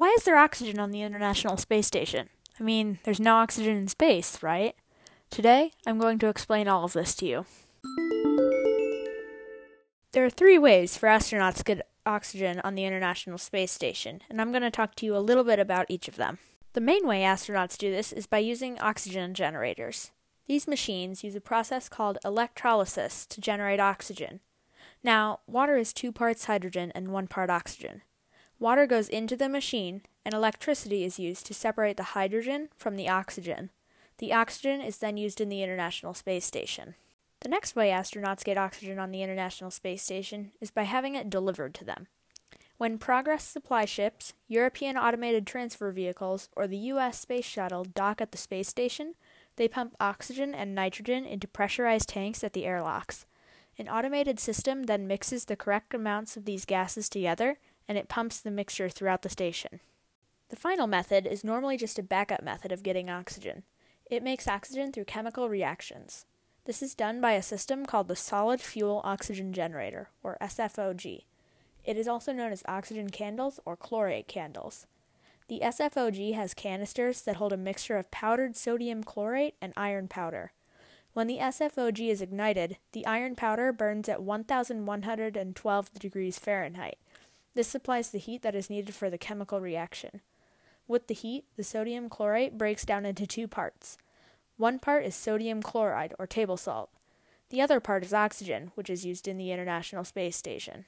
why is there oxygen on the International Space Station? I mean, there's no oxygen in space, right? Today, I'm going to explain all of this to you. There are three ways for astronauts to get oxygen on the International Space Station, and I'm going to talk to you a little bit about each of them. The main way astronauts do this is by using oxygen generators. These machines use a process called electrolysis to generate oxygen. Now, water is two parts hydrogen and one part oxygen. Water goes into the machine, and electricity is used to separate the hydrogen from the oxygen. The oxygen is then used in the International Space Station. The next way astronauts get oxygen on the International Space Station is by having it delivered to them. When Progress supply ships, European automated transfer vehicles, or the U.S. Space Shuttle dock at the space station, they pump oxygen and nitrogen into pressurized tanks at the airlocks. An automated system then mixes the correct amounts of these gases together and it pumps the mixture throughout the station. The final method is normally just a backup method of getting oxygen. It makes oxygen through chemical reactions. This is done by a system called the Solid Fuel Oxygen Generator, or SFOG. It is also known as oxygen candles or chlorate candles. The SFOG has canisters that hold a mixture of powdered sodium chlorate and iron powder. When the SFOG is ignited, the iron powder burns at 1112 degrees Fahrenheit, this supplies the heat that is needed for the chemical reaction. With the heat, the sodium chlorate breaks down into two parts. One part is sodium chloride, or table salt. The other part is oxygen, which is used in the International Space Station.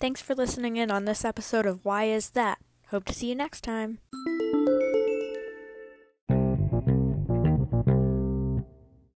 Thanks for listening in on this episode of Why Is That? Hope to see you next time.